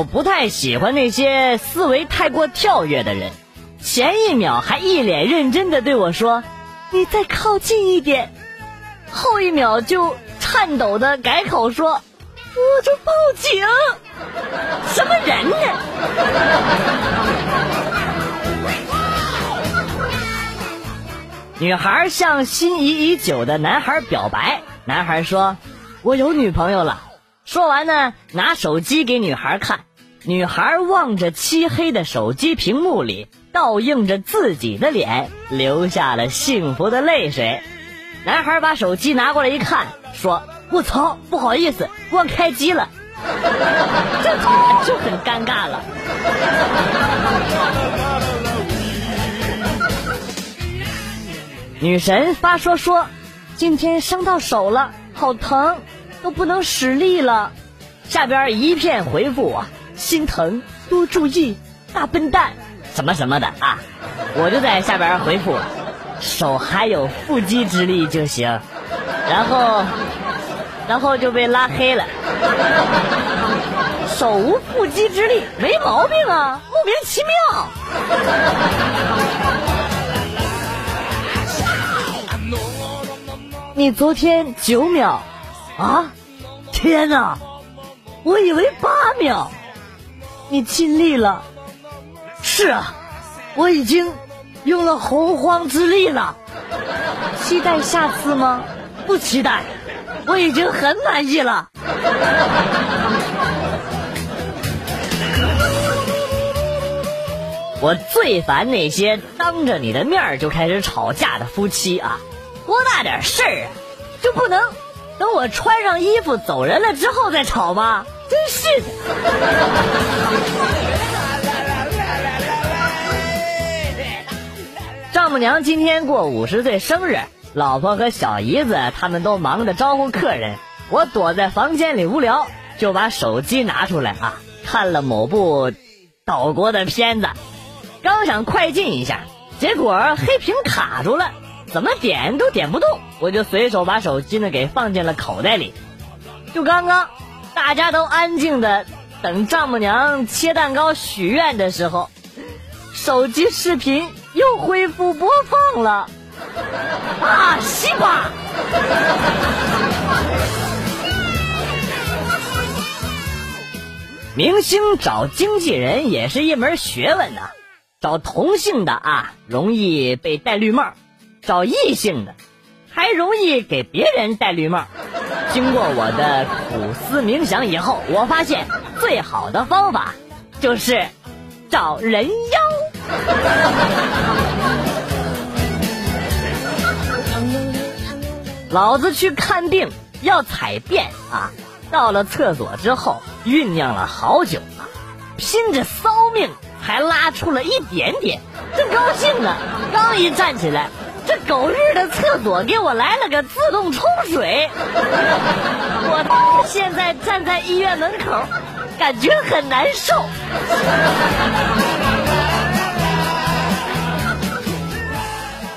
我不太喜欢那些思维太过跳跃的人。前一秒还一脸认真的对我说：“你再靠近一点。”后一秒就颤抖的改口说：“我就报警。”什么人呢？女孩向心仪已久的男孩表白，男孩说：“我有女朋友了。”说完呢，拿手机给女孩看，女孩望着漆黑的手机屏幕里倒映着自己的脸，流下了幸福的泪水。男孩把手机拿过来一看，说：“我操，不好意思，忘开机了。” 这就很尴尬了。女神发说说，今天伤到手了，好疼，都不能使力了。下边一片回复我，心疼，多注意，大笨蛋，什么什么的啊！我就在下边回复，手还有腹肌之力就行。然后，然后就被拉黑了。手无缚鸡之力，没毛病啊，莫名其妙。你昨天九秒啊？天哪，我以为八秒。你尽力了。是啊，我已经用了洪荒之力了。期待下次吗？不期待，我已经很满意了。我最烦那些当着你的面就开始吵架的夫妻啊！多大点事儿啊，就不能等我穿上衣服走人了之后再吵吗？真是的！丈母娘今天过五十岁生日，老婆和小姨子他们都忙着招呼客人，我躲在房间里无聊，就把手机拿出来啊，看了某部岛国的片子。刚想快进一下，结果黑屏卡住了，怎么点都点不动，我就随手把手机呢给放进了口袋里。就刚刚，大家都安静的等丈母娘切蛋糕许愿的时候，手机视频又恢复播放了。啊，西瓜！明星找经纪人也是一门学问呐。找同性的啊，容易被戴绿帽；找异性的，还容易给别人戴绿帽。经过我的苦思冥想以后，我发现最好的方法就是找人妖。老子去看病要采便啊，到了厕所之后酝酿了好久啊，拼着骚命。还拉出了一点点，正高兴呢，刚一站起来，这狗日的厕所给我来了个自动冲水。我现在站在医院门口，感觉很难受。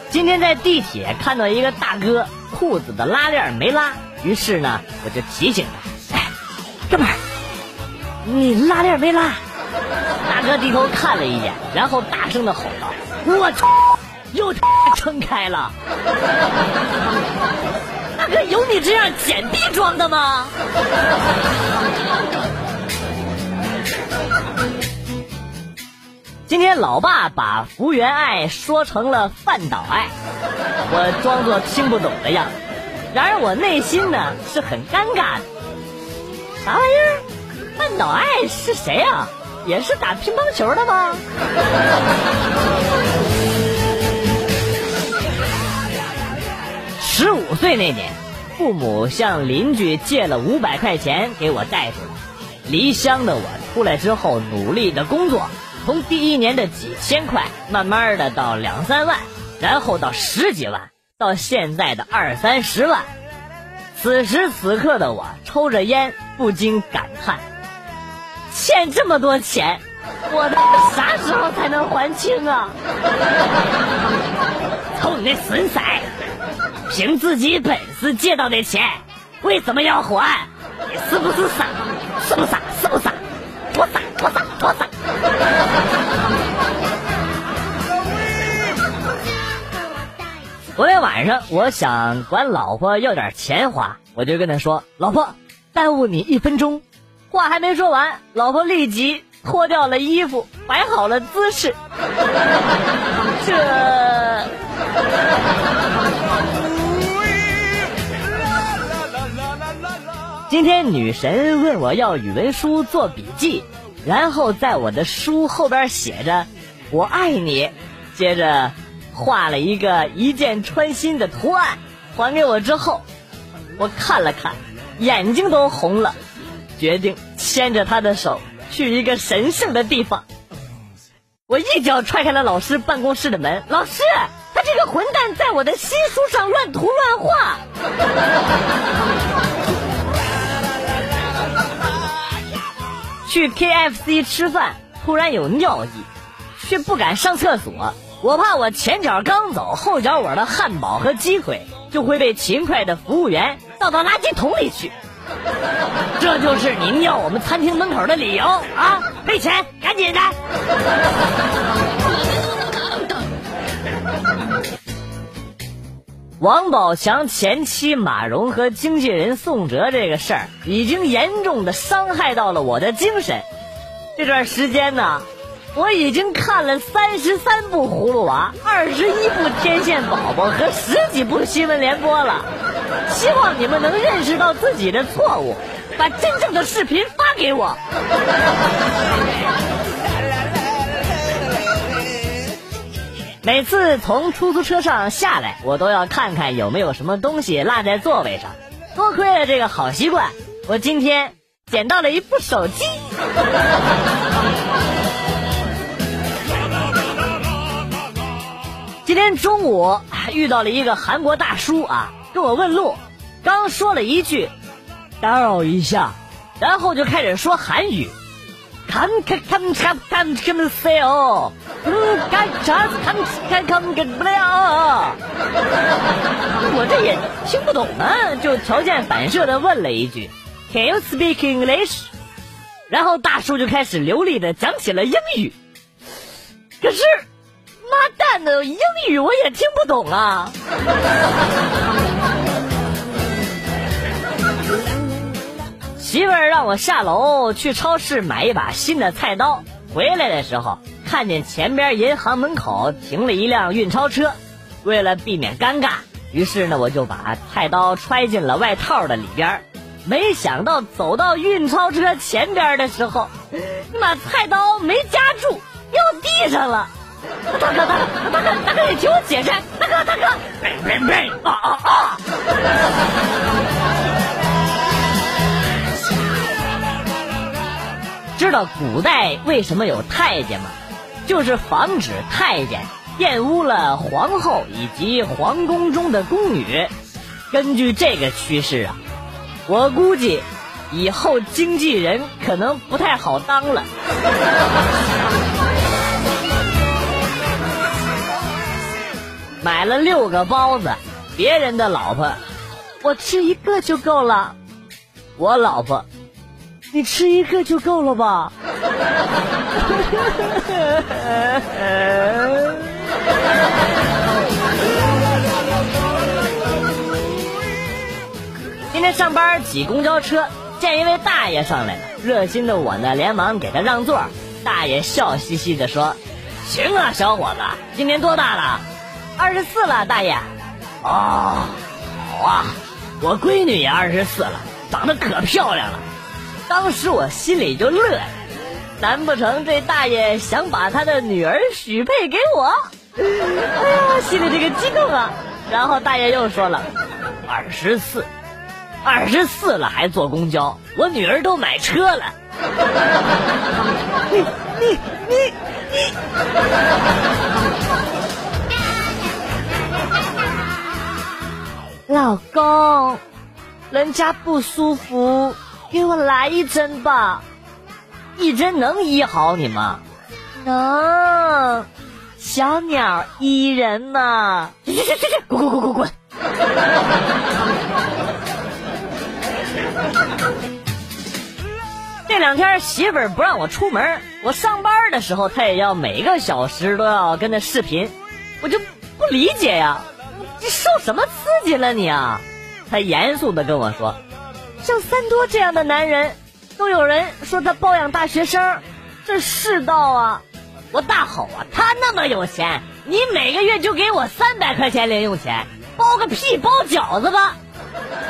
今天在地铁看到一个大哥裤子的拉链没拉，于是呢，我就提醒他：“哎，哥们儿，你拉链没拉？”大哥低头看了一眼，然后大声的吼道：“我操，又 撑开了！大哥，有你这样捡地装的吗？” 今天老爸把福原爱说成了饭岛爱，我装作听不懂的样子。然而我内心呢是很尴尬的。啥玩意儿？饭岛爱是谁啊？也是打乒乓球的吗？十五岁那年，父母向邻居借了五百块钱给我带出来。离乡的我出来之后，努力的工作，从第一年的几千块，慢慢的到两三万，然后到十几万，到现在的二三十万。此时此刻的我，抽着烟，不禁感叹。欠这么多钱，我的啥时候才能还清啊？瞅你那损色！凭自己本事借到的钱为什么要还？你是不是傻？是不是傻？是不是傻？多傻多傻多傻！昨天晚上我想管老婆要点钱花我就跟她说老婆耽误你一分钟。话还没说完老婆立即脱掉了衣服摆好了姿势。这今天女神问我要语文书做笔记，然后在我的书后边写着“我爱你”，接着画了一个一箭穿心的图案，还给我之后，我看了看，眼睛都红了，决定牵着她的手去一个神圣的地方。我一脚踹开了老师办公室的门，老师，他这个混蛋在我的新书上乱涂乱画。去 KFC 吃饭，突然有尿意，却不敢上厕所。我怕我前脚刚走，后脚我的汉堡和鸡腿就会被勤快的服务员倒到垃圾桶里去。这就是您尿我们餐厅门口的理由啊！赔钱，赶紧的。王宝强前妻马蓉和经纪人宋哲这个事儿，已经严重的伤害到了我的精神。这段时间呢，我已经看了三十三部《葫芦娃》，二十一部《天线宝宝》和十几部《新闻联播》了。希望你们能认识到自己的错误，把真正的视频发给我。每次从出租车上下来，我都要看看有没有什么东西落在座位上。多亏了这个好习惯，我今天捡到了一部手机。今天中午还遇到了一个韩国大叔啊，跟我问路，刚说了一句“打扰一下”，然后就开始说韩语。看看看看看看么塞哦，嗯，干啥子看看看看不了。我这也听不懂啊，就条件反射的问了一句，Can you speak English？然后大叔就开始流利的讲起了英语。可是，妈蛋的，英语我也听不懂啊。媳妇儿让我下楼去超市买一把新的菜刀，回来的时候看见前边银行门口停了一辆运钞车，为了避免尴尬，于是呢我就把菜刀揣进了外套的里边，没想到走到运钞车前边的时候，你把菜刀没夹住，掉地上了。大哥大哥大哥大哥，你听我解释，大哥大哥，别别别啊啊啊！知道古代为什么有太监吗？就是防止太监玷污了皇后以及皇宫中的宫女。根据这个趋势啊，我估计以后经纪人可能不太好当了。买了六个包子，别人的老婆，我吃一个就够了。我老婆。你吃一个就够了吧？今天上班挤公交车，见一位大爷上来了，热心的我呢，连忙给他让座。大爷笑嘻嘻的说：“行啊，小伙子，今年多大了？二十四了，大爷。哦，好啊，我闺女也二十四了，长得可漂亮了。”当时我心里就乐，难不成这大爷想把他的女儿许配给我？哎呀，我心里这个激动啊！然后大爷又说了：“二十四，二十四了还坐公交，我女儿都买车了。”你你你你！老公，人家不舒服。给我来一针吧，一针能医好你吗？能，小鸟依人呢。去去去去，滚滚滚滚滚！这两天媳妇儿不让我出门，我上班的时候她也要每个小时都要跟她视频，我就不理解呀。你受什么刺激了你啊？她严肃的跟我说，像三多这样的男人，都有人说他包养大学生，这世道啊！我大吼啊，他那么有钱，你每个月就给我三百块钱零用钱，包个屁，包饺子吧！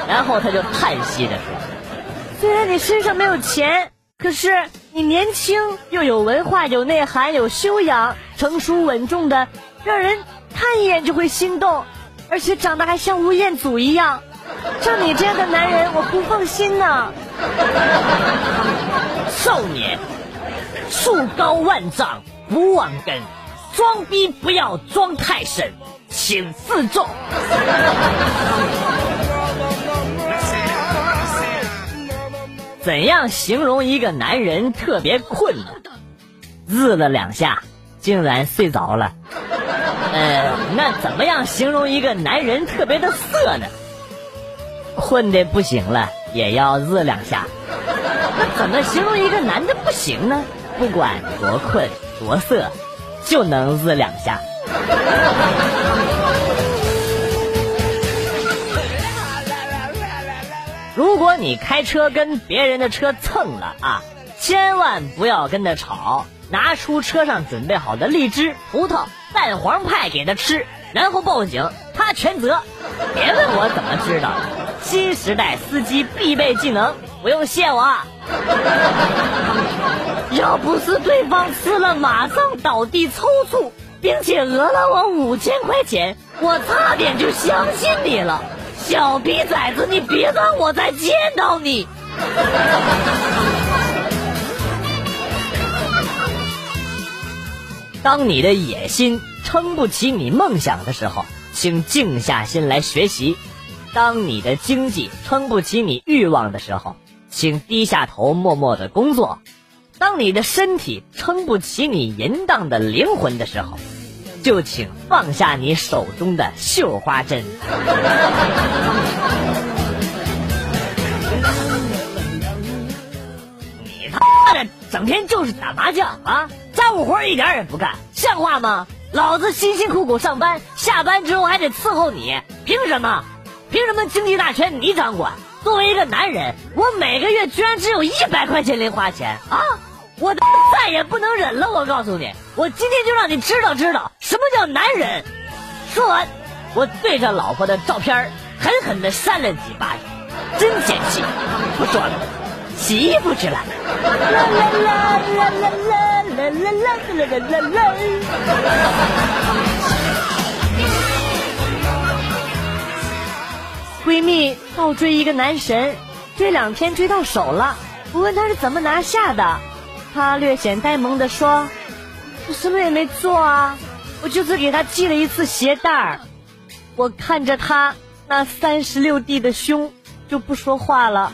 然后他就叹息着说，虽然你身上没有钱。可是你年轻又有文化、有内涵、有修养、成熟稳重的，让人看一眼就会心动，而且长得还像吴彦祖一样。就你这样的男人，我不放心呐。少年，树高万丈不忘根，装逼不要装太深，请自重。怎样形容一个男人特别困呢？日了两下，竟然睡着了。呃，那怎么样形容一个男人特别的色呢？困的不行了，也要日两下。那怎么形容一个男的不行呢？不管多困多色，就能日两下。如果你开车跟别人的车蹭了啊，千万不要跟他吵，拿出车上准备好的荔枝、葡萄、蛋黄派给他吃，然后报警，他全责。别问我怎么知道，新时代司机必备技能，不用谢我。要不是对方吃了马上倒地抽搐，并且讹了我五千块钱，我差点就相信你了。小逼崽子，你别让我再见到你！当你的野心撑不起你梦想的时候，请静下心来学习；当你的经济撑不起你欲望的时候，请低下头默默的工作；当你的身体撑不起你淫荡的灵魂的时候。就请放下你手中的绣花针。你他妈的整天就是打麻将啊，家务活一点也不干，像话吗？老子辛辛苦苦上班，下班之后还得伺候你，凭什么？凭什么经济大权你掌管？作为一个男人，我每个月居然只有一百块钱零花钱啊！我再也不能忍了！我告诉你，我今天就让你知道知道什么叫男人。说完，我对着老婆的照片狠狠地扇了几巴掌，真解气！不说了，洗衣服去了。啦啦啦啦啦啦啦啦啦啦啦啦啦！闺蜜倒追一个男神，追两天追到手了。我问她是怎么拿下的。他略显呆萌的说：“我什么也没做啊，我就是给他系了一次鞋带儿。”我看着他那三十六 D 的胸，就不说话了。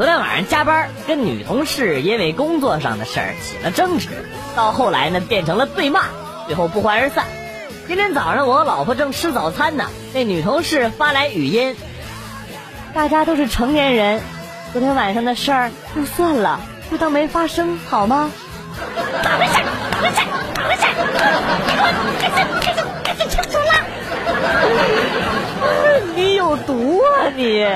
昨天晚上加班，跟女同事因为工作上的事儿起了争执，到后来呢变成了对骂，最后不欢而散。今天早上我和老婆正吃早餐呢，那女同事发来语音。大家都是成年人，昨天晚上的事儿就算了，就当没发生，好吗？咋回事？咋回事？咋回事？你给我解释解释清楚了！你有毒啊你！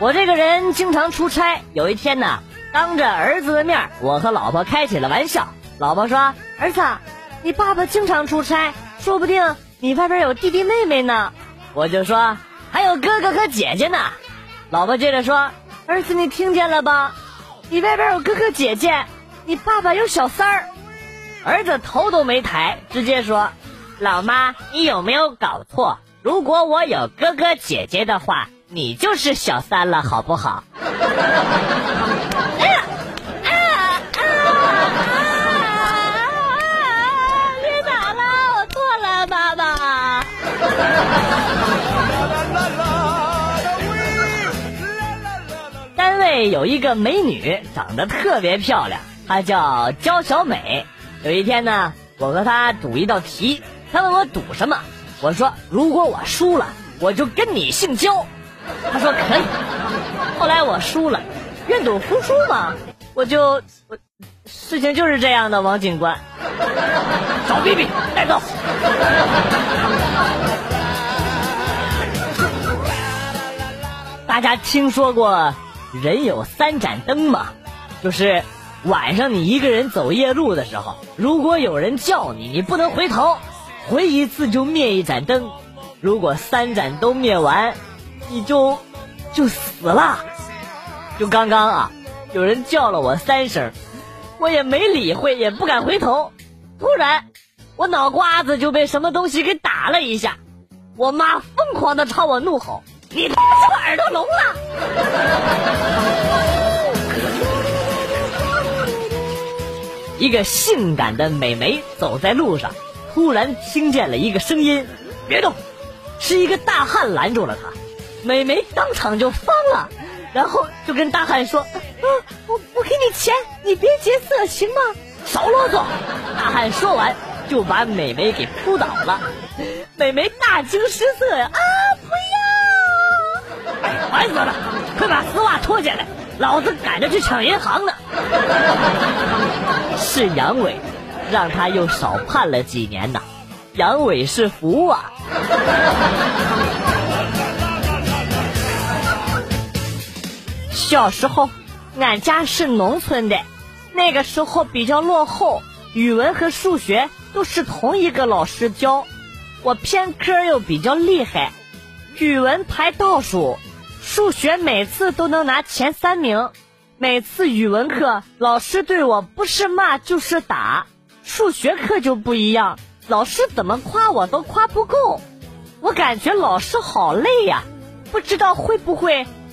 我这个人经常出差，有一天呢，当着儿子的面，我和老婆开起了玩笑。老婆说：“儿子，你爸爸经常出差。”说不定你外边有弟弟妹妹呢，我就说还有哥哥和姐姐呢。老婆接着说：“儿子，你听见了吧？你外边有哥哥姐姐，你爸爸有小三儿。”儿子头都没抬，直接说：“老妈，你有没有搞错？如果我有哥哥姐姐的话，你就是小三了，好不好？”单位有一个美女，长得特别漂亮，她叫焦小美。有一天呢，我和她赌一道题，她问我赌什么，我说如果我输了，我就跟你姓焦。他说可以。后来我输了，愿赌服输嘛，我就我事情就是这样的，王警官。找逼逼带走。大家听说过人有三盏灯吗？就是晚上你一个人走夜路的时候，如果有人叫你，你不能回头，回一次就灭一盏灯。如果三盏都灭完，你就就死了。就刚刚啊，有人叫了我三声，我也没理会，也不敢回头。突然，我脑瓜子就被什么东西给打了一下，我妈疯狂的朝我怒吼：“你他妈是不是耳朵聋了？”一个性感的美眉走在路上，突然听见了一个声音：“别动！”是一个大汉拦住了她，美眉当场就疯了，然后就跟大汉说：“啊，我我给你钱，你别劫色，行吗？”少啰嗦！大汉说完就把美眉给扑倒了，美眉大惊失色呀！啊，不要！烦死了！快把丝袜脱下来，老子赶着去抢银行呢！是杨伟，让他又少判了几年呐！杨伟是福啊！小时候，俺家是农村的。那个时候比较落后，语文和数学都是同一个老师教，我偏科又比较厉害，语文排倒数，数学每次都能拿前三名。每次语文课老师对我不是骂就是打，数学课就不一样，老师怎么夸我都夸不够，我感觉老师好累呀，不知道会不会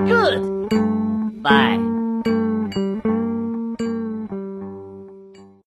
Good，bye。